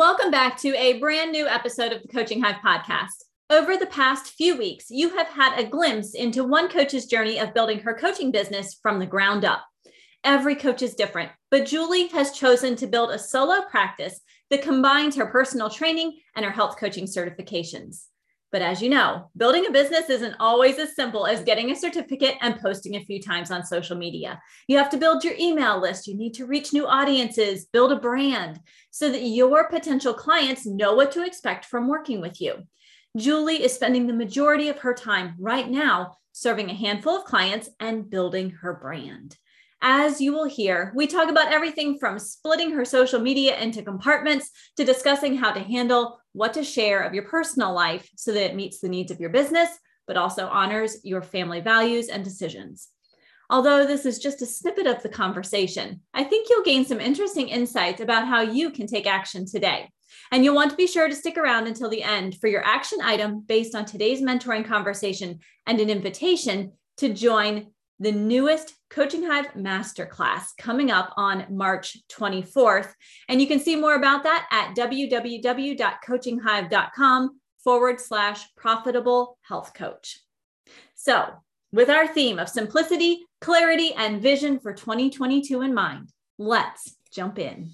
Welcome back to a brand new episode of the Coaching Hive podcast. Over the past few weeks, you have had a glimpse into one coach's journey of building her coaching business from the ground up. Every coach is different, but Julie has chosen to build a solo practice that combines her personal training and her health coaching certifications. But as you know, building a business isn't always as simple as getting a certificate and posting a few times on social media. You have to build your email list, you need to reach new audiences, build a brand so that your potential clients know what to expect from working with you. Julie is spending the majority of her time right now serving a handful of clients and building her brand. As you will hear, we talk about everything from splitting her social media into compartments to discussing how to handle what to share of your personal life so that it meets the needs of your business, but also honors your family values and decisions. Although this is just a snippet of the conversation, I think you'll gain some interesting insights about how you can take action today. And you'll want to be sure to stick around until the end for your action item based on today's mentoring conversation and an invitation to join the newest Coaching Hive Masterclass coming up on March 24th. And you can see more about that at www.coachinghive.com forward slash profitable health coach. So, with our theme of simplicity, clarity, and vision for 2022 in mind, let's jump in.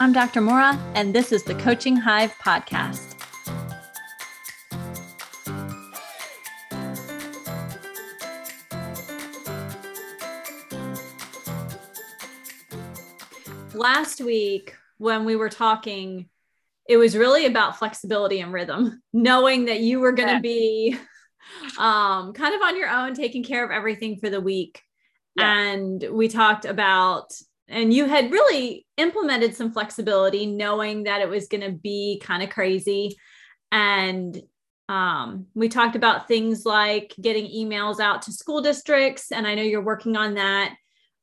I'm Dr. Mora, and this is the Coaching Hive Podcast. Last week when we were talking, it was really about flexibility and rhythm, knowing that you were going to yeah. be um, kind of on your own, taking care of everything for the week. Yeah. And we talked about, and you had really implemented some flexibility, knowing that it was going to be kind of crazy. And um, we talked about things like getting emails out to school districts, and I know you're working on that.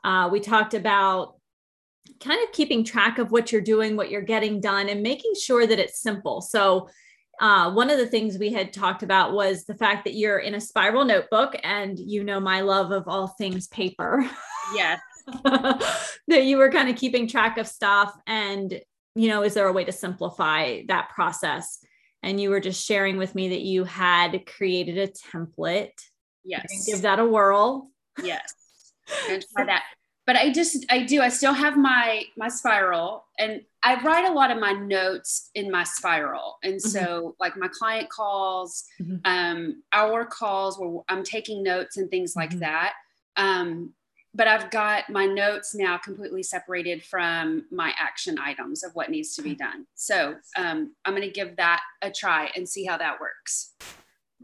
Uh, we talked about kind of keeping track of what you're doing, what you're getting done, and making sure that it's simple. So, uh, one of the things we had talked about was the fact that you're in a spiral notebook, and you know my love of all things paper. Yes. that you were kind of keeping track of stuff. And, you know, is there a way to simplify that process? And you were just sharing with me that you had created a template. Yes. Give that a whirl. Yes. And try that but I just I do I still have my my spiral and I write a lot of my notes in my spiral and mm-hmm. so like my client calls mm-hmm. um our calls where I'm taking notes and things like mm-hmm. that um but I've got my notes now completely separated from my action items of what needs to be done so um I'm going to give that a try and see how that works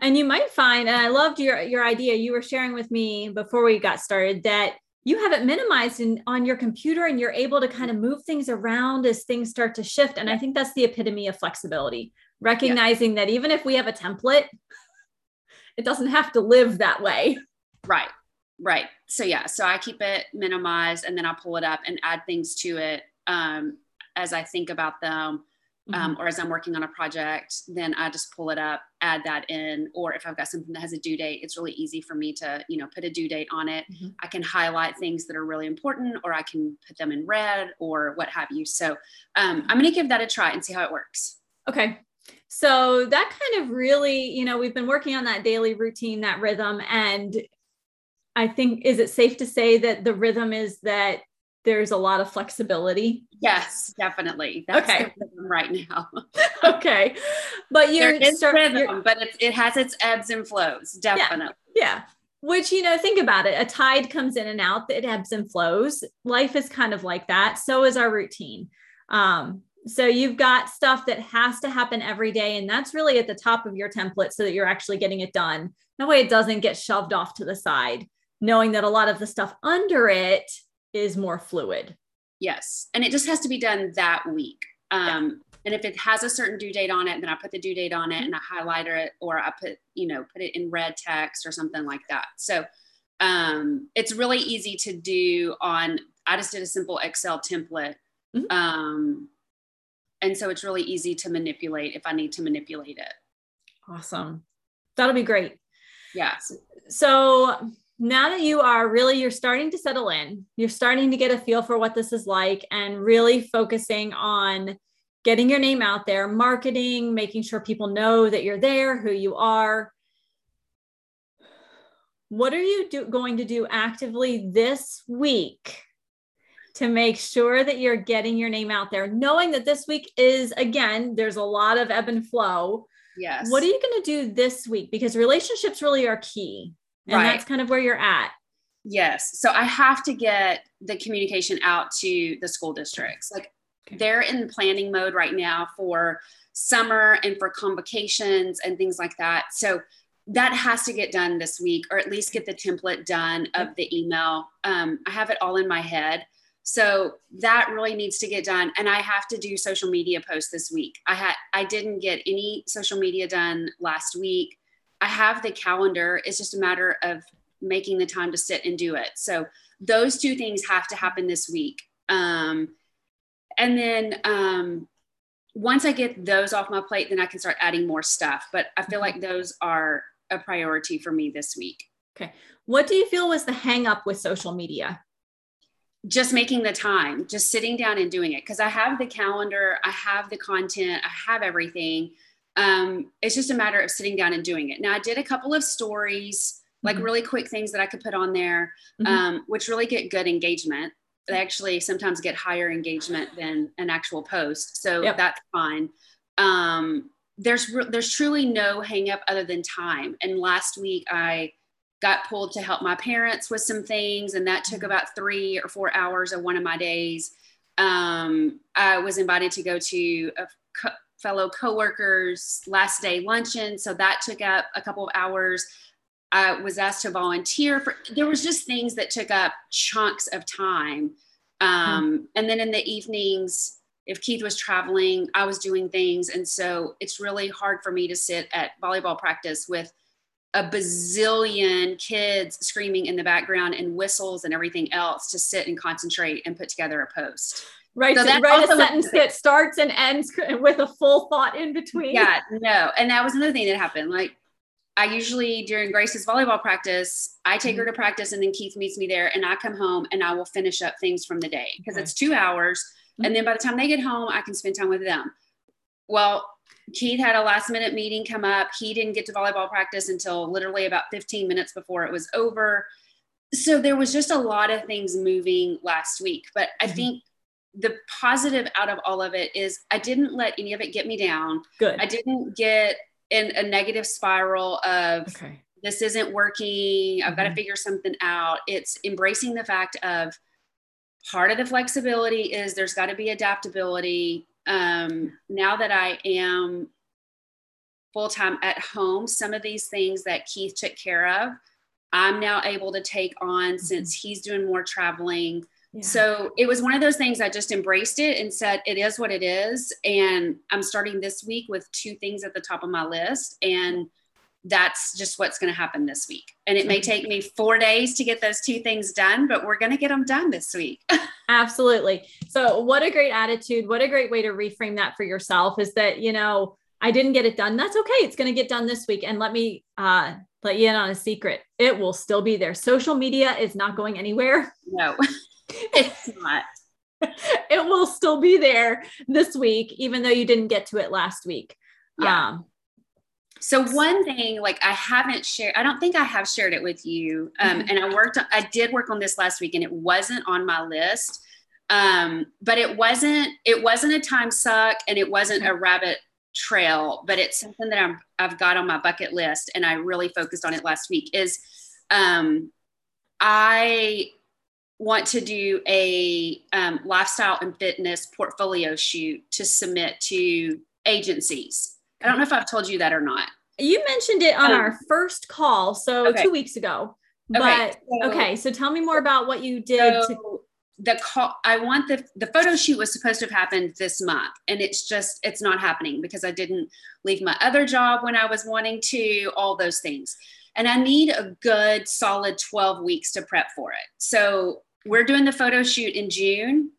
and you might find and I loved your your idea you were sharing with me before we got started that you have it minimized in, on your computer and you're able to kind of move things around as things start to shift. And I think that's the epitome of flexibility, recognizing yeah. that even if we have a template, it doesn't have to live that way. Right. Right. So yeah, so I keep it minimized and then I pull it up and add things to it um, as I think about them um, mm-hmm. or as I'm working on a project, then I just pull it up, add that in. Or if I've got something that has a due date, it's really easy for me to, you know, put a due date on it. Mm-hmm. I can highlight things that are really important, or I can put them in red, or what have you. So um, I'm going to give that a try and see how it works. Okay. So that kind of really, you know, we've been working on that daily routine, that rhythm, and I think is it safe to say that the rhythm is that there's a lot of flexibility. Yes, definitely. That's okay. right now. okay. But you're, there is start, rhythm, you're, but it, it has its ebbs and flows. Definitely. Yeah, yeah. Which, you know, think about it. A tide comes in and out, it ebbs and flows. Life is kind of like that. So is our routine. Um, so you've got stuff that has to happen every day. And that's really at the top of your template so that you're actually getting it done. That way it doesn't get shoved off to the side, knowing that a lot of the stuff under it is more fluid. Yes. And it just has to be done that week. Um, yeah. And if it has a certain due date on it, then I put the due date on it and I highlighter it or I put, you know, put it in red text or something like that. So um, it's really easy to do on, I just did a simple Excel template. Mm-hmm. Um, and so it's really easy to manipulate if I need to manipulate it. Awesome. That'll be great. Yeah. So now that you are really you're starting to settle in you're starting to get a feel for what this is like and really focusing on getting your name out there marketing making sure people know that you're there who you are. What are you do, going to do actively this week to make sure that you're getting your name out there knowing that this week is again there's a lot of ebb and flow. Yes. What are you going to do this week? Because relationships really are key and right. that's kind of where you're at. Yes. So i have to get the communication out to the school districts. Like okay. they're in planning mode right now for summer and for convocations and things like that. So that has to get done this week or at least get the template done of the email. Um, i have it all in my head. So that really needs to get done. And i have to do social media posts this week. I had i didn't get any social media done last week I have the calendar. It's just a matter of making the time to sit and do it. So those two things have to happen this week. Um, and then um, once I get those off my plate, then I can start adding more stuff. But I feel like those are a priority for me this week. Okay. What do you feel was the hang up with social media? Just making the time, just sitting down and doing it. Because I have the calendar, I have the content, I have everything um, it's just a matter of sitting down and doing it. Now, I did a couple of stories, like mm-hmm. really quick things that I could put on there, mm-hmm. um, which really get good engagement. They actually sometimes get higher engagement than an actual post, so yep. that's fine. Um, there's there's truly no hangup other than time. And last week I got pulled to help my parents with some things, and that took mm-hmm. about three or four hours of one of my days. Um, I was invited to go to a fellow coworkers last day luncheon. So that took up a couple of hours. I was asked to volunteer for, there was just things that took up chunks of time. Um, mm-hmm. And then in the evenings, if Keith was traveling, I was doing things. And so it's really hard for me to sit at volleyball practice with a bazillion kids screaming in the background and whistles and everything else to sit and concentrate and put together a post. Right. So write a sentence that starts and ends with a full thought in between. Yeah, no. And that was another thing that happened. Like I usually during Grace's volleyball practice, I take mm-hmm. her to practice and then Keith meets me there and I come home and I will finish up things from the day because okay. it's two hours. Mm-hmm. And then by the time they get home, I can spend time with them. Well, Keith had a last minute meeting come up. He didn't get to volleyball practice until literally about 15 minutes before it was over. So there was just a lot of things moving last week. But I mm-hmm. think the positive out of all of it is I didn't let any of it get me down. Good. I didn't get in a negative spiral of okay. this isn't working. I've mm-hmm. got to figure something out. It's embracing the fact of part of the flexibility is there's got to be adaptability. Um, now that I am full time at home, some of these things that Keith took care of, I'm now able to take on mm-hmm. since he's doing more traveling so it was one of those things I just embraced it and said, it is what it is. And I'm starting this week with two things at the top of my list. And that's just what's going to happen this week. And it may take me four days to get those two things done, but we're going to get them done this week. Absolutely. So, what a great attitude. What a great way to reframe that for yourself is that, you know, I didn't get it done. That's okay. It's going to get done this week. And let me uh, let you in on a secret. It will still be there. Social media is not going anywhere. No. it's not. it will still be there this week, even though you didn't get to it last week. Yeah. Um, so one thing, like I haven't shared, I don't think I have shared it with you. Um, mm-hmm. and I worked, I did work on this last week, and it wasn't on my list. Um, but it wasn't, it wasn't a time suck, and it wasn't a rabbit trail, but it's something that I'm, I've got on my bucket list, and I really focused on it last week. Is um, I want to do a um, lifestyle and fitness portfolio shoot to submit to agencies. I don't know if I've told you that or not. You mentioned it on um, our first call, so okay. two weeks ago. But okay so, okay, so tell me more about what you did. So to- the call, I want the the photo shoot was supposed to have happened this month, and it's just it's not happening because I didn't leave my other job when I was wanting to. All those things. And I need a good solid 12 weeks to prep for it. So we're doing the photo shoot in June.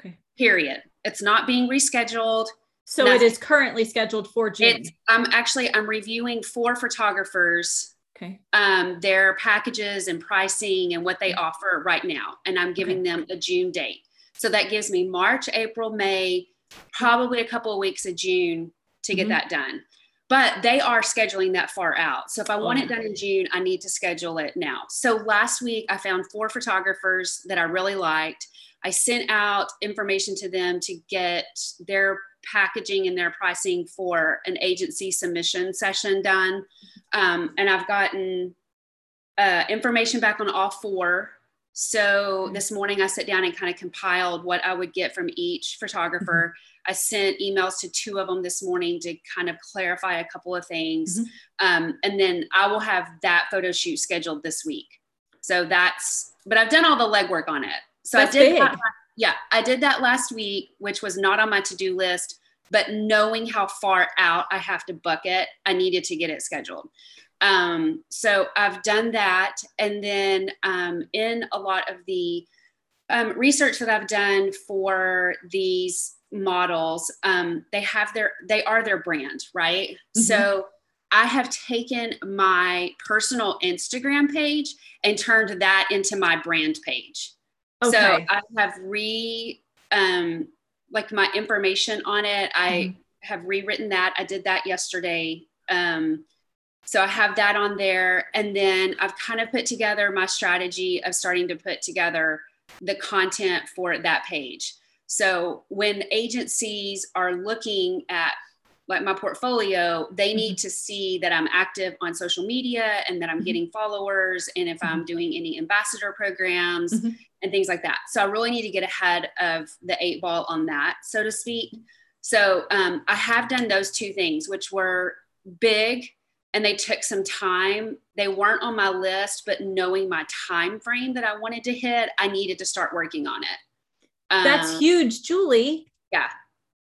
Okay. Period. It's not being rescheduled. So Nothing. it is currently scheduled for June. It's, I'm actually I'm reviewing four photographers okay. um, their packages and pricing and what they offer right now. And I'm giving okay. them a June date. So that gives me March, April, May, probably a couple of weeks of June to get mm-hmm. that done. But they are scheduling that far out. So if I want it done in June, I need to schedule it now. So last week, I found four photographers that I really liked. I sent out information to them to get their packaging and their pricing for an agency submission session done. Um, and I've gotten uh, information back on all four. So this morning I sat down and kind of compiled what I would get from each photographer. Mm-hmm. I sent emails to two of them this morning to kind of clarify a couple of things. Mm-hmm. Um, and then I will have that photo shoot scheduled this week. So that's, but I've done all the legwork on it. So that's I did that, yeah, I did that last week, which was not on my to-do list, but knowing how far out I have to book it, I needed to get it scheduled. Um, so I've done that. And then um, in a lot of the um, research that I've done for these models, um, they have their, they are their brand, right? Mm-hmm. So I have taken my personal Instagram page and turned that into my brand page. Okay. So I have re, um, like my information on it. I mm-hmm. have rewritten that. I did that yesterday. Um, so I have that on there. And then I've kind of put together my strategy of starting to put together the content for that page. So when agencies are looking at like my portfolio, they mm-hmm. need to see that I'm active on social media and that I'm mm-hmm. getting followers and if I'm mm-hmm. doing any ambassador programs mm-hmm. and things like that. So I really need to get ahead of the eight ball on that, so to speak. So um, I have done those two things, which were big and they took some time they weren't on my list but knowing my time frame that i wanted to hit i needed to start working on it that's um, huge julie yeah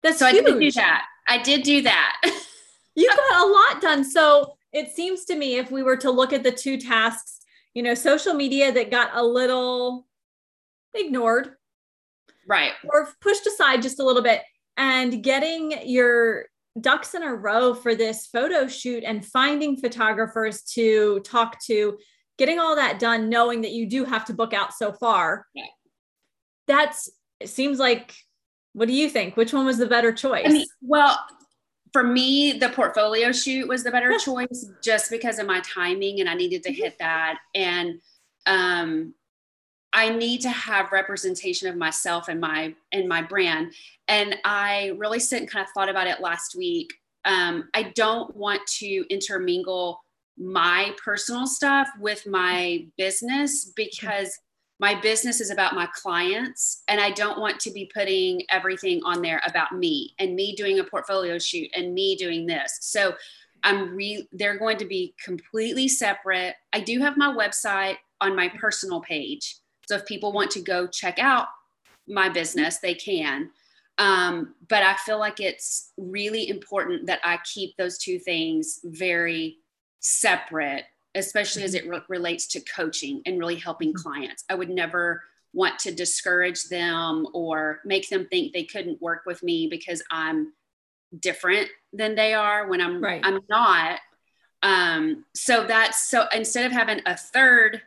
that's so huge. i did do that i did do that you got a lot done so it seems to me if we were to look at the two tasks you know social media that got a little ignored right or pushed aside just a little bit and getting your ducks in a row for this photo shoot and finding photographers to talk to, getting all that done, knowing that you do have to book out so far. Yeah. That's it seems like what do you think? Which one was the better choice? I mean, well, for me, the portfolio shoot was the better choice just because of my timing and I needed to mm-hmm. hit that. And um I need to have representation of myself and my and my brand. And I really sit and kind of thought about it last week. Um, I don't want to intermingle my personal stuff with my business because my business is about my clients and i don't want to be putting everything on there about me and me doing a portfolio shoot and me doing this. So i'm re they're going to be completely separate. I do have my website on my personal page. So if people want to go check out my business, they can. Um, but I feel like it's really important that I keep those two things very separate, especially as it re- relates to coaching and really helping mm-hmm. clients. I would never want to discourage them or make them think they couldn't work with me because I'm different than they are when I'm right. I'm not. Um, so that's so instead of having a third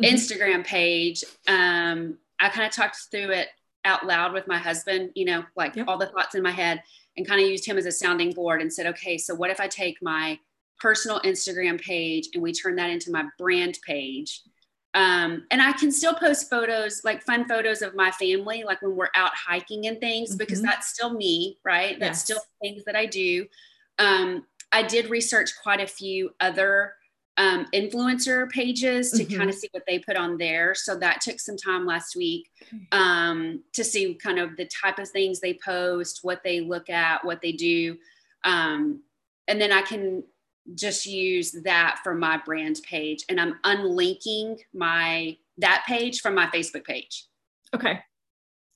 mm-hmm. Instagram page, um, I kind of talked through it out loud with my husband, you know, like yep. all the thoughts in my head and kind of used him as a sounding board and said, okay, so what if I take my personal Instagram page and we turn that into my brand page? Um, and I can still post photos, like fun photos of my family, like when we're out hiking and things, mm-hmm. because that's still me, right? That's yes. still things that I do. Um, I did research quite a few other um, influencer pages to mm-hmm. kind of see what they put on there. So that took some time last week um, to see kind of the type of things they post, what they look at, what they do. Um, and then I can just use that for my brand page and I'm unlinking my that page from my Facebook page. Okay.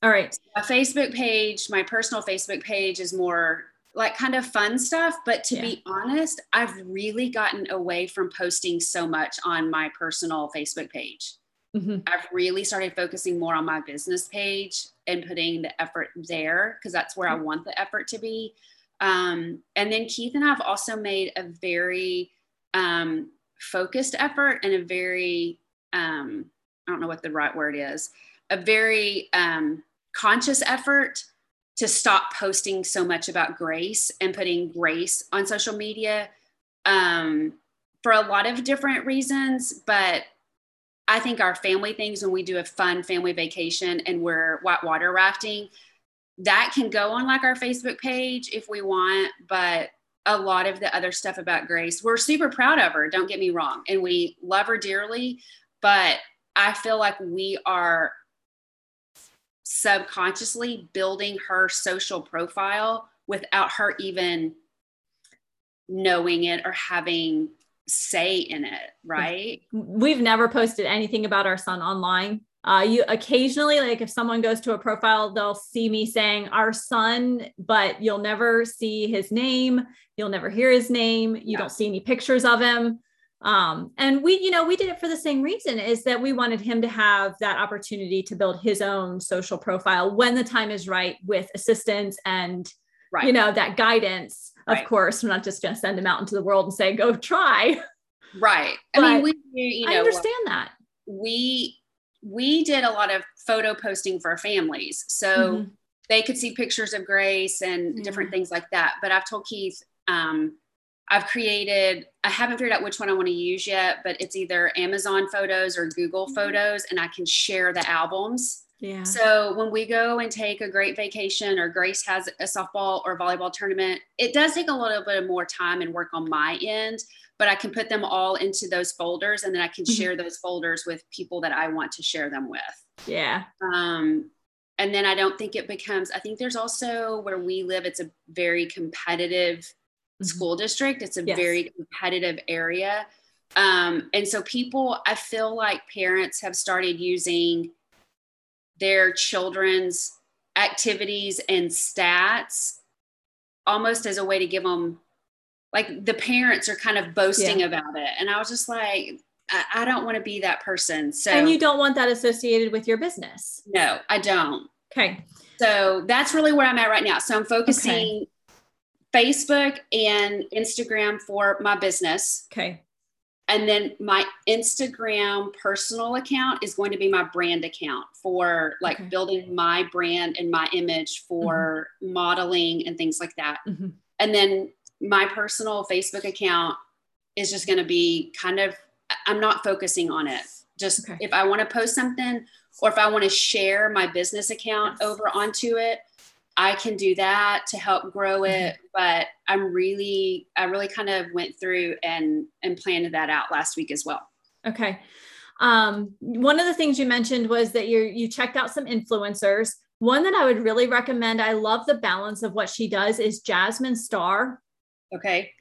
All right. So my Facebook page, my personal Facebook page is more like kind of fun stuff. But to yeah. be honest, I've really gotten away from posting so much on my personal Facebook page. Mm-hmm. I've really started focusing more on my business page and putting the effort there because that's where I want the effort to be. Um, and then Keith and I have also made a very um, focused effort and a very um, I don't know what the right word is, a very um, conscious effort to stop posting so much about grace and putting grace on social media um, for a lot of different reasons. But I think our family things, when we do a fun family vacation and we're whitewater rafting, that can go on like our Facebook page if we want. But a lot of the other stuff about Grace, we're super proud of her, don't get me wrong. And we love her dearly. But I feel like we are subconsciously building her social profile without her even knowing it or having say in it, mm-hmm. right? We've never posted anything about our son online. Uh, you occasionally, like if someone goes to a profile, they'll see me saying our son, but you'll never see his name. You'll never hear his name. You yeah. don't see any pictures of him. Um, and we, you know, we did it for the same reason is that we wanted him to have that opportunity to build his own social profile when the time is right with assistance and, right. you know, that guidance. Right. Of course, we're not just going to send him out into the world and say, go try. Right. I mean, we, you know, I understand that. We, we did a lot of photo posting for families. So mm-hmm. they could see pictures of Grace and yeah. different things like that. But I've told Keith, um, I've created, I haven't figured out which one I want to use yet, but it's either Amazon photos or Google mm-hmm. photos, and I can share the albums. Yeah. So when we go and take a great vacation or Grace has a softball or volleyball tournament, it does take a little bit more time and work on my end, but I can put them all into those folders and then I can mm-hmm. share those folders with people that I want to share them with. Yeah. Um, and then I don't think it becomes, I think there's also where we live, it's a very competitive Mm-hmm. school district. It's a yes. very competitive area. Um, and so people, I feel like parents have started using their children's activities and stats almost as a way to give them like the parents are kind of boasting yeah. about it. And I was just like, I, I don't want to be that person. So And you don't want that associated with your business. No, I don't. Okay. So that's really where I'm at right now. So I'm focusing okay. Facebook and Instagram for my business. Okay. And then my Instagram personal account is going to be my brand account for like okay. building my brand and my image for mm-hmm. modeling and things like that. Mm-hmm. And then my personal Facebook account is just going to be kind of, I'm not focusing on it. Just okay. if I want to post something or if I want to share my business account yes. over onto it, I can do that to help grow mm-hmm. it. But I'm really, I really kind of went through and and planned that out last week as well. Okay. Um, one of the things you mentioned was that you you checked out some influencers. One that I would really recommend, I love the balance of what she does, is Jasmine Star. Okay.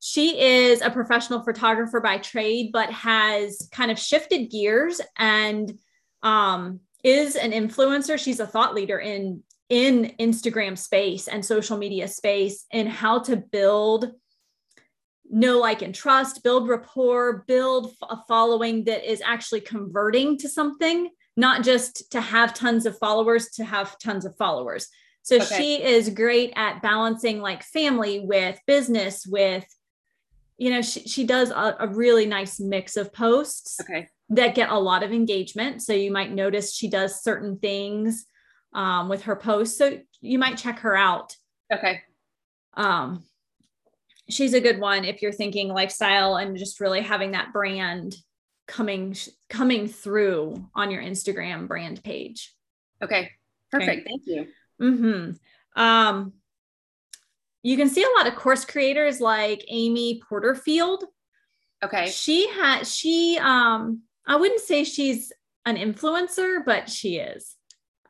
She is a professional photographer by trade, but has kind of shifted gears and um, is an influencer. She's a thought leader in in Instagram space and social media space and how to build know, like, and trust, build rapport, build a following that is actually converting to something, not just to have tons of followers, to have tons of followers. So okay. she is great at balancing like family with business, with, you know, she, she does a, a really nice mix of posts okay. that get a lot of engagement. So you might notice she does certain things um, with her posts. So you might check her out. Okay. Um, she's a good one if you're thinking lifestyle and just really having that brand coming coming through on your Instagram brand page. Okay. Perfect. Okay. Thank you. Mm-hmm. Um, you can see a lot of course creators like Amy Porterfield. Okay. She had she um I wouldn't say she's an influencer, but she is.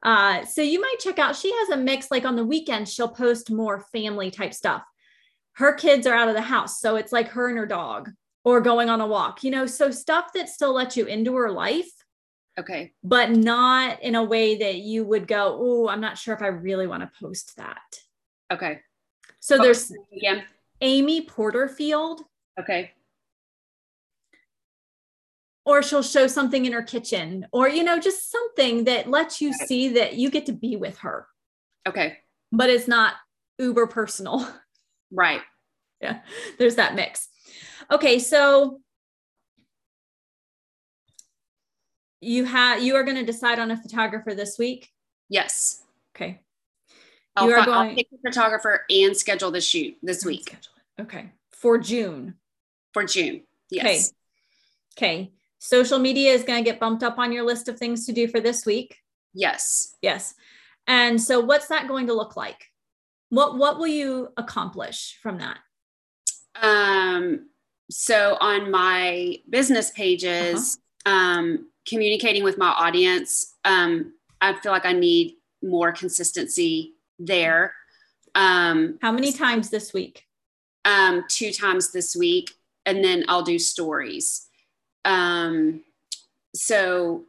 Uh, so you might check out, she has a mix like on the weekends, she'll post more family type stuff. Her kids are out of the house. So it's like her and her dog or going on a walk, you know, so stuff that still lets you into her life. Okay. But not in a way that you would go, Oh, I'm not sure if I really want to post that. Okay. So oh, there's yeah. Amy Porterfield. Okay or she'll show something in her kitchen or you know just something that lets you see that you get to be with her okay but it's not uber personal right yeah there's that mix okay so you have you are going to decide on a photographer this week. Yes. Okay. I'll, You are going- I'll pick a photographer and schedule the shoot this week Schedule it. Okay. For June. for June. Yes. Okay. Social media is going to get bumped up on your list of things to do for this week. Yes. Yes. And so what's that going to look like? What what will you accomplish from that? Um, so on my business pages, Uh-huh. um, communicating with my audience, um, I feel like I need more consistency there. Um, How many times this week? um, two times this week, and then I'll do stories. Um, so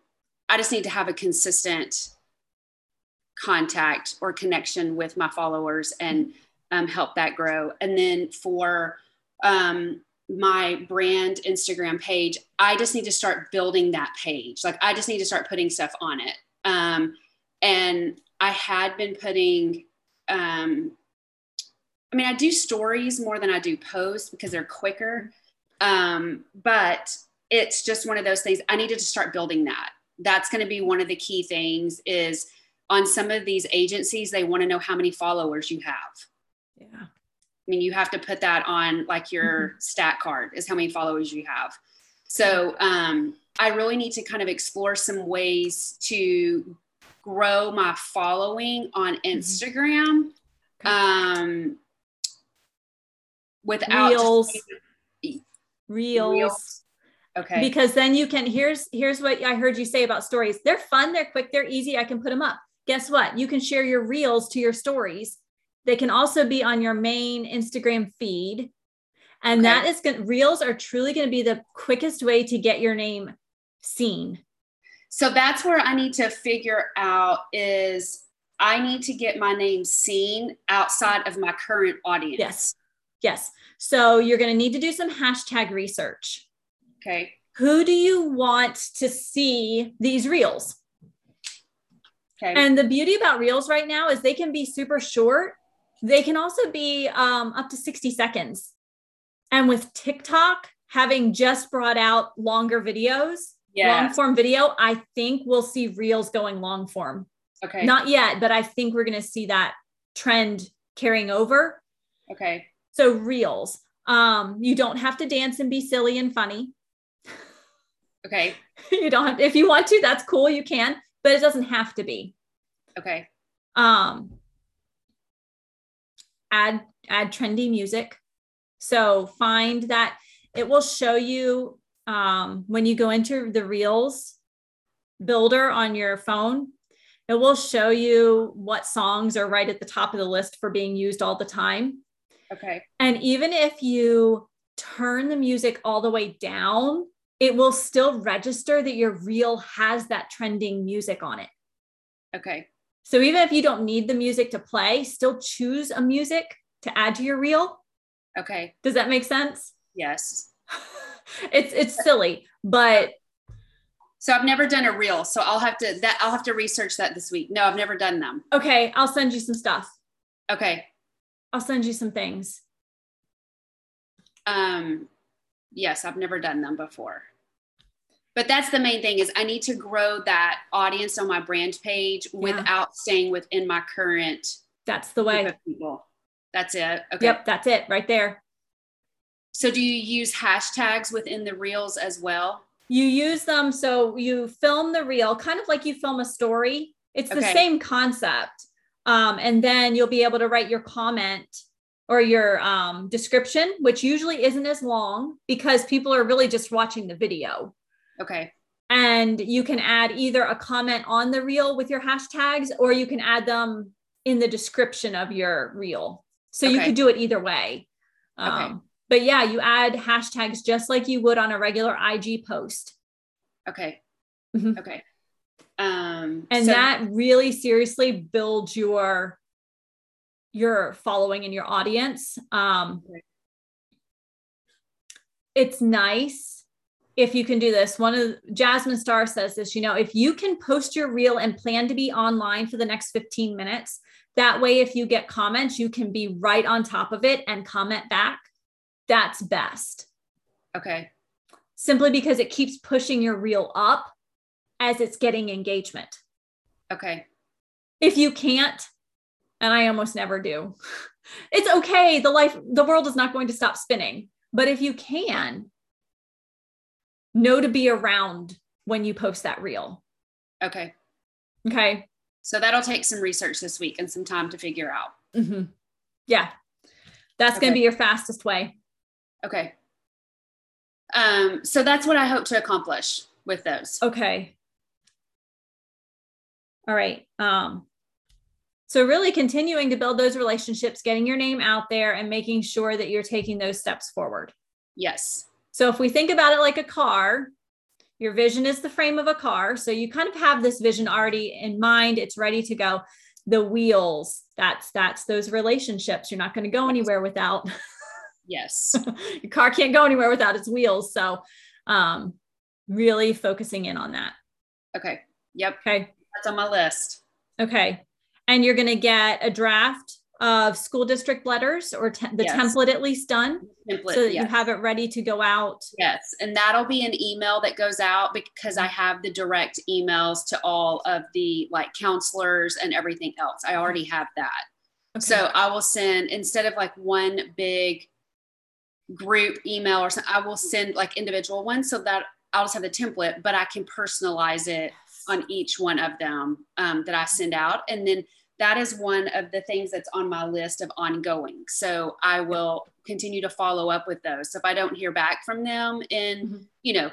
I just need to have a consistent contact or connection with my followers and um, help that grow. And then for um, my brand Instagram page, I just need to start building that page. Like I just need to start putting stuff on it. Um, and I had been putting, um, I mean, I do stories more than I do posts because they're quicker. Um, but it's just one of those things. I needed to start building that. That's going to be one of the key things is on some of these agencies, they want to know how many followers you have. Yeah. I mean, you have to put that on like your stat card is how many followers you have. So um, I really need to kind of explore some ways to grow my following on Instagram Okay. um, without just- Reels. Reels. Reels. okay. Because then you can here's here's what I heard you say about stories. They're fun, they're quick, they're easy. I can put them up. Guess what? You can share your reels to your stories. They can also be on your main Instagram feed. And Okay. that is going reels are truly going to be the quickest way to get your name seen. So that's where I need to figure out is I need to get my name seen outside of my current audience. Yes. Yes. So you're going to need to do some hashtag research. Okay. Who do you want to see these reels? Okay. And the beauty about reels right now is they can be super short. They can also be um, up to 60 seconds. And with TikTok having just brought out longer videos, long form video, I think we'll see reels going long form. Okay. Not yet, but I think we're going to see that trend carrying over. okay. So reels, um, you don't have to dance and be silly and funny. Okay. you don't have, if you want to, that's cool. You can, but it doesn't have to be. Okay. um add add trendy music so find that it will show you um when you go into the reels builder on your phone it will show you what songs are right at the top of the list for being used all the time Okay. and even if you turn the music all the way down it will still register that your reel has that trending music on it Okay. So even if you don't need the music to play, still choose a music to add to your reel. Okay. Does that make sense? Yes. it's it's silly, but So I've never done a reel, so I'll have to that I'll have to research that this week. No, I've never done them. okay, I'll send you some stuff. Okay. I'll send you some things. Um yes, I've never done them before. But that's the main thing is I need to grow that audience on my brand page without staying within my current That's the way. people. That's it. Okay. Yep, that's it right there. So do you use hashtags within the reels as well? You use them so you film the reel, kind of like you film a story. It's the Okay. same concept. Um, and then you'll be able to write your comment or your um, description, which usually isn't as long because people are really just watching the video. Okay. and you can add either a comment on the reel with your hashtags or you can add them in the description of your reel so you could do it either way um, but yeah you add hashtags just like you would on a regular ig post Okay. Mhm. Okay. Um and so- that really seriously builds your your following and your audience um, Okay. it's nice if you can do this one of jasmine star says this you know if you can post your reel and plan to be online for the next 15 minutes that way if you get comments you can be right on top of it and comment back that's best okay. simply because it keeps pushing your reel up as it's getting engagement. Okay. If you can't, and I almost never do, it's okay. The life, the world is not going to stop spinning. But if you can, know to be around when you post that reel. Okay. Okay. So that'll take some research this week and some time to figure out. Mm-hmm. Yeah. That's okay. going to be your fastest way. Okay. Um, so that's what I hope to accomplish with those. Okay. All right. Um, so really continuing to build those relationships, getting your name out there and making sure that you're taking those steps forward. Yes. So if we think about it like a car, your vision is the frame of a car. So you kind of have this vision already in mind. It's ready to go. The wheels, that's that's those relationships. You're not going to go anywhere without. Yes. your car can't go anywhere without its wheels. So um really focusing in on that. Okay. Yep. Okay. That's on my list. Okay. And you're going to get a draft of school district letters or te- the yes. template at least done. Template, so that yes. you have it ready to go out. Yes and that'll be an email that goes out because i have the direct emails to all of the like counselors and everything else. I already have that. Okay. so i will send instead of like one big group email or something i will send like individual ones so that i'll just have the template but i can personalize it on each one of them um, that i send out. And then that is one of the things that's on my list of ongoing. So I will continue to follow up with those. So if I don't hear back from them in, mm-hmm. you know,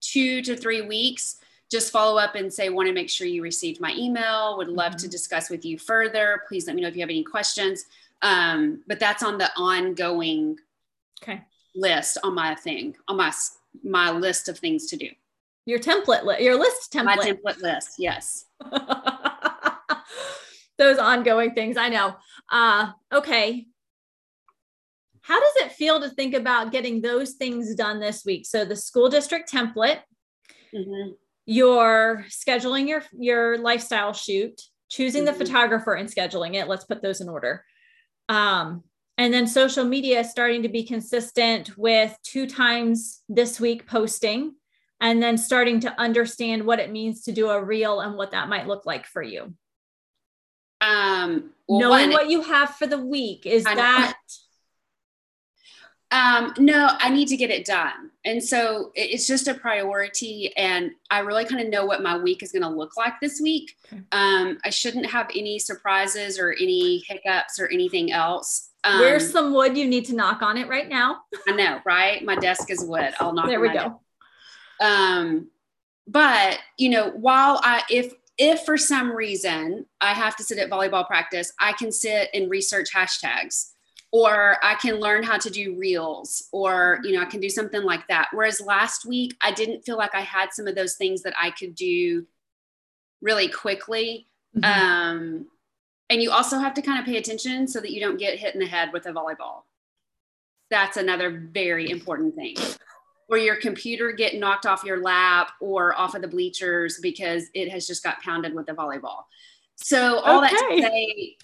two to three weeks, just follow up and say, want to make sure you received my email. Would love mm-hmm. to discuss with you further. Please let me know if you have any questions. Um, but that's on the ongoing okay. list on my thing, on my my list of things to do. Your template, li- your list template. My template list, yes. those ongoing things. I know. Uh, okay. How does it feel to think about getting those things done this week? So the school district template, mm-hmm. you're scheduling your your lifestyle shoot, choosing mm-hmm. the photographer and scheduling it. Let's put those in order. Um, and then social media starting to be consistent with two times this week posting and then starting to understand what it means to do a reel and what that might look like for you um well, knowing one, what you have for the week is that um no i need to get it done. And so it's just a priority and i really kind of know what my week is going to look like this week. Okay. um i shouldn't have any surprises or any hiccups or anything else. Um, where's some wood you need to knock on it right now? I know right? My desk is wood. I'll knock there we go. desk. um but you know while i if if for some reason I have to sit at volleyball practice, I can sit and research hashtags or I can learn how to do reels or you know I can do something like that. Whereas last week I didn't feel like I had some of those things that I could do really quickly. Mm-hmm. Um, and you also have to kind of pay attention so that you don't get hit in the head with a volleyball. That's another very important thing or your computer get knocked off your lap or off of the bleachers because it has just got pounded with a volleyball. So all okay. that to say,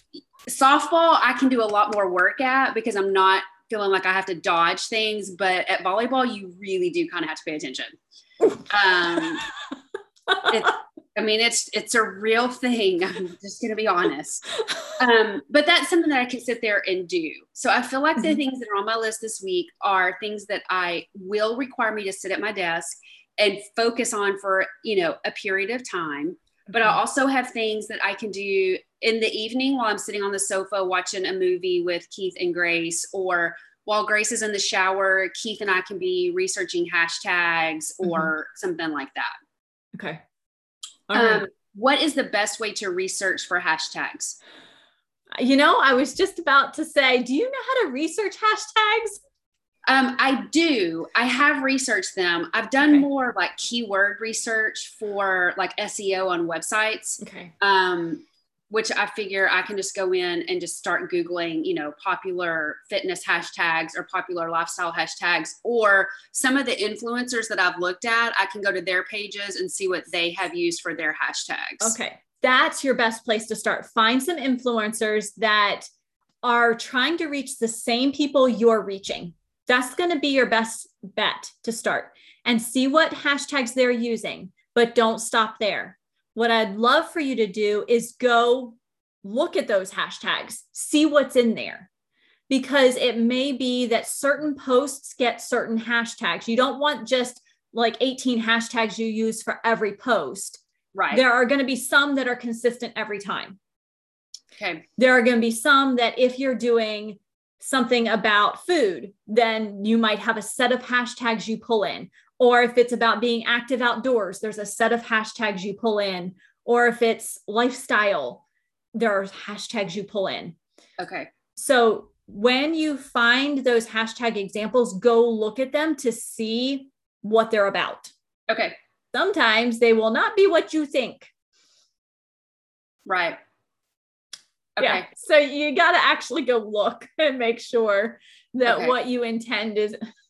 softball I can do a lot more work at because I'm not feeling like I have to dodge things. But at volleyball, you really do kind of have to pay attention. Um, I mean, it's it's a real thing. I'm just gonna be honest. Um, but that's something that I can sit there and do. So I feel like mm-hmm. the things that are on my list this week are things that I will require me to sit at my desk and focus on for you know a period of time. But I also have things that I can do in the evening while I'm sitting on the sofa watching a movie with Keith and Grace, or while Grace is in the shower, Keith and I can be researching hashtags or mm-hmm. something like that. Okay. Um, what is the best way to research for hashtags? You know, I was just about to say, do you know how to research hashtags? Um, I do. I have researched them. I've done okay. more like keyword research for like SEO on websites. Okay. Um, which I figure I can just go in and just start Googling, you know, popular fitness hashtags or popular lifestyle hashtags, or some of the influencers that I've looked at, I can go to their pages and see what they have used for their hashtags. Okay. That's your best place to start. Find some influencers that are trying to reach the same people you're reaching. That's going to be your best bet to start and see what hashtags they're using But don't stop there. What I'd love for you to do is go look at those hashtags, see what's in there. Because it may be that certain posts get certain hashtags. You don't want just like 18 hashtags you use for every post. Right. There are going to be some that are consistent every time. Okay. There are going to be some that if you're doing something about food, then you might have a set of hashtags you pull in. Or if it's about being active outdoors, there's a set of hashtags you pull in. Or if it's lifestyle, there are hashtags you pull in. Okay. So when you find those hashtag examples, go look at them to see what they're about. Okay. Sometimes they will not be what you think. Right. Okay. Yeah. So you got to actually go look and make sure that Okay. what you intend is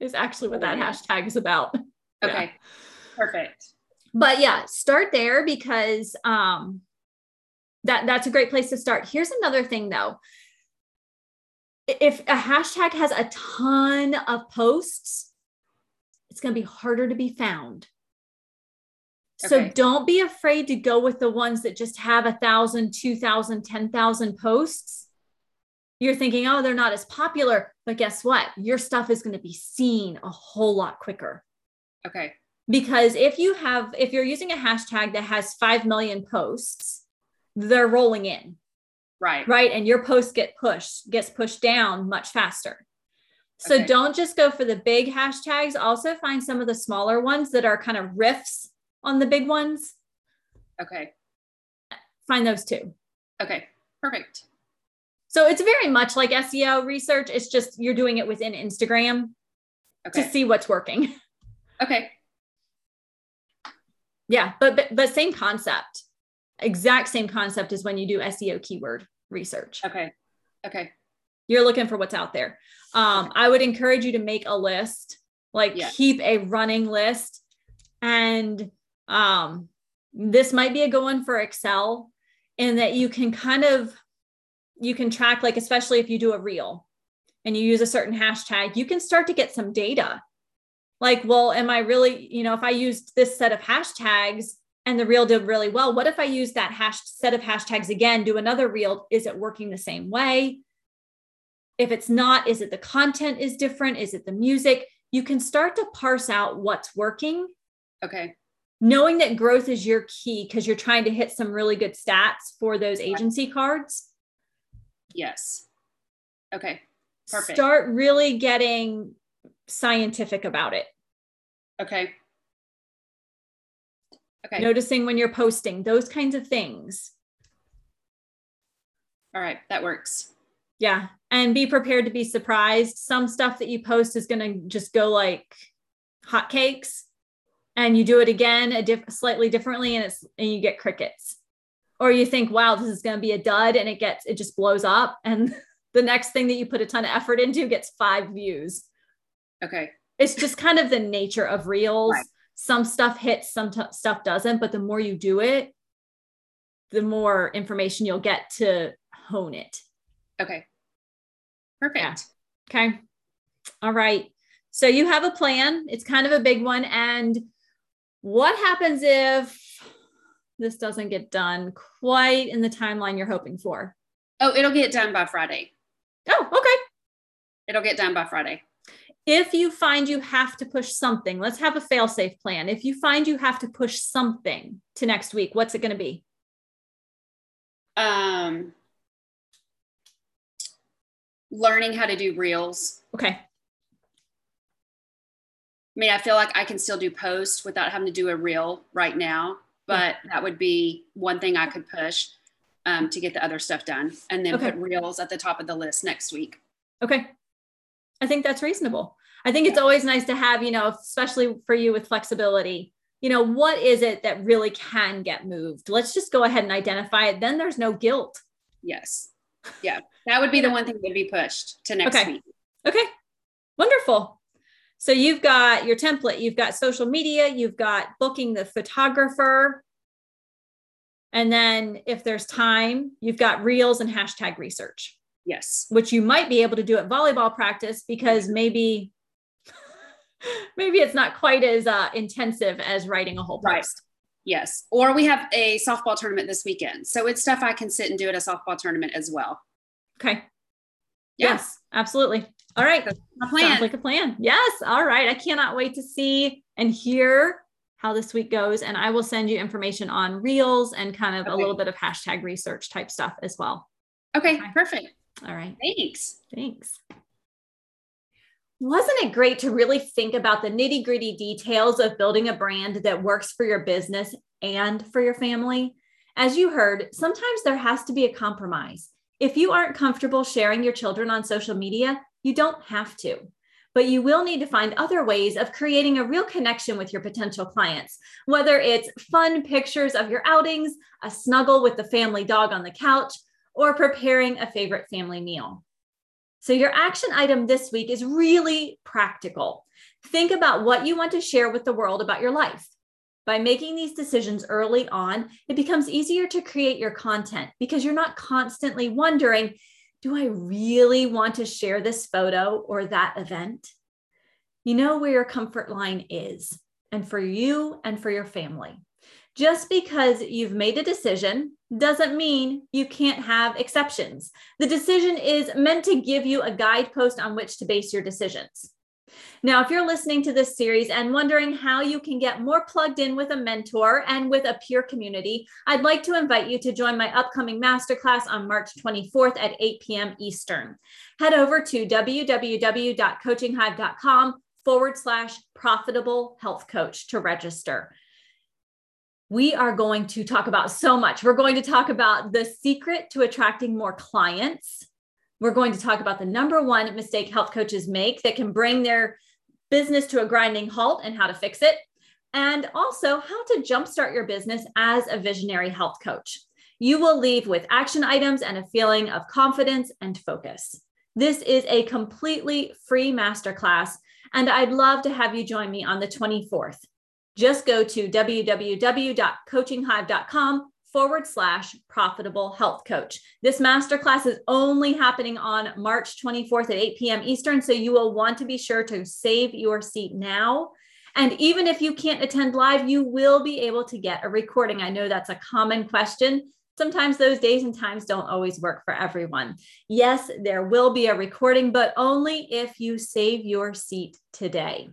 is actually what that hashtag is about. Okay. Yeah. Perfect. But yeah, start there because um that that's a great place to start. Here's another thing though. If a hashtag has a ton of posts, it's going to be harder to be found. So Okay. don't be afraid to go with the ones that just have a thousand, two thousand, ten thousand posts. You're thinking, oh, they're not as popular. But guess what? Your stuff is going to be seen a whole lot quicker. Okay. Because if you have, if you're using a hashtag that has 5 million posts, they're rolling in, Right. right? And your post get pushed, gets pushed down much faster. So Okay. don't just go for the big hashtags. Also find some of the smaller ones that are kind of riffs on the big ones. Okay. Find those too. Okay. Perfect. So it's very much like SEO research. It's just you're doing it within Instagram to see what's working. Okay. Yeah, but, but but same concept. Exact same concept as when you do SEO keyword research. Okay. Okay. You're looking for what's out there. Um, I would encourage you to make a list, like Yeah. keep a running list. And um, this might be a good one for Excel in that you can kind of you can track, like especially if you do a reel and you use a certain hashtag, you can start to get some data. Like, well, am I really, you know, if I used this set of hashtags and the reel did really well, what if I use that hash set of hashtags again, do another reel? Is it working the same way? If it's not, is it the content is different? Is it the music? You can start to parse out what's working, Okay. knowing that growth is your key because you're trying to hit some really good stats for those agency cards. Yes. Okay. Perfect. Start really getting scientific about it. Okay. Okay. Noticing when you're posting, those kinds of things. All right. That works. Yeah. And be prepared to be surprised. Some stuff that you post is going to just go like hotcakes and you do it again a diff- slightly differently and it's and you get crickets. Or you think, wow, this is going to be a dud and it gets it just blows up and the next thing that you put a ton of effort into gets 5 views. Okay. It's just kind of the nature of reels. Right. Some stuff hits, some t- stuff doesn't, but the more you do it, the more information you'll get to hone it. Okay. Perfect. Yeah. Okay. All right. So you have a plan. It's kind of a big one. And what happens if this doesn't get done quite in the timeline you're hoping for? Oh, it'll get done by Friday. Oh, okay. It'll get done by Friday. If you find you have to push something, let's have a fail safe plan. If you find you have to push something to next week, what's it going to be? Um, learning how to do reels. Okay. I mean, I feel like I can still do posts without having to do a reel right now, but that would be one thing I could push um, to get the other stuff done and then Okay. put reels at the top of the list next week. Okay. I think that's reasonable. I think it's always nice to have, you know, especially for you with flexibility, you know, what is it that really can get moved? Let's just go ahead and identify it. Then there's no guilt. Yes. Yeah. That would be the one thing that would be pushed to next Okay. week. Okay. Wonderful. So you've got your template, you've got social media, you've got booking the photographer. And then if there's time, you've got reels and hashtag research. Yes. which you might be able to do at volleyball practice because maybe maybe it's not quite as uh, intensive as writing a whole post. Right. Yes. Or we have a softball tournament this weekend. So it's stuff I can sit and do at a softball tournament as well. Okay. Yeah. Yes, absolutely. All right. My plan. Sounds like a plan. Yes. All right. I cannot wait to see and hear how this week goes. And I will send you information on reels and kind of okay. a little bit of hashtag research type stuff as well. Okay, okay. perfect. All right. Thanks. Thanks. Wasn't it great to really think about the nitty gritty details of building a brand that works for your business and for your family? As you heard, sometimes there has to be a compromise. If you aren't comfortable sharing your children on social media, you don't have to but you will need to find other ways of creating a real connection with your potential clients, whether it's fun pictures of your outings, a snuggle with the family dog on the couch, or preparing a favorite family meal. So, your action item this week is really practical. Think about what you want to share with the world about your life. By making these decisions early on, it becomes easier to create your content because you're not constantly wondering do I really want to share this photo or that event? You know where your comfort line is, and for you and for your family. Just because you've made a decision doesn't mean you can't have exceptions. The decision is meant to give you a guidepost on which to base your decisions. Now, if you're listening to this series and wondering how you can get more plugged in with a mentor and with a peer community, I'd like to invite you to join my upcoming masterclass on March 24th at 8 p.m. Eastern. Head over to www.coachinghive.com forward slash profitable health coach to register we are going to talk about so much. We're going to talk about the secret to attracting more clients. We're going to talk about the number one mistake health coaches make that can bring their business to a grinding halt and how to fix it. And also how to jumpstart your business as a visionary health coach. You will leave with action items and a feeling of confidence and focus. This is a completely free masterclass, and I'd love to have you join me on the 24th. Just go to www.coachinghive.com forward slash profitable health coach. This masterclass is only happening on March 24th at 8 p.m. Eastern. So you will want to be sure to save your seat now. And even if you can't attend live, you will be able to get a recording. I know that's a common question. Sometimes those days and times don't always work for everyone. Yes, there will be a recording, but only if you save your seat today.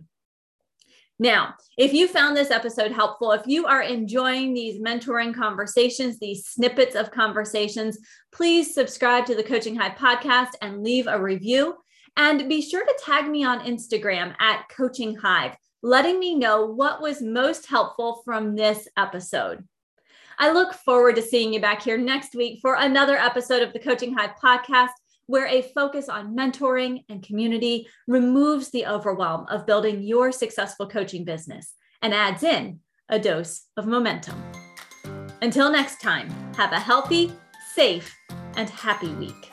Now, if you found this episode helpful, if you are enjoying these mentoring conversations, these snippets of conversations, please subscribe to the Coaching Hive podcast and leave a review. And be sure to tag me on Instagram at Coaching Hive, letting me know what was most helpful from this episode. I look forward to seeing you back here next week for another episode of the Coaching Hive podcast where a focus on mentoring and community removes the overwhelm of building your successful coaching business and adds in a dose of momentum. Until next time, have a healthy, safe, and happy week.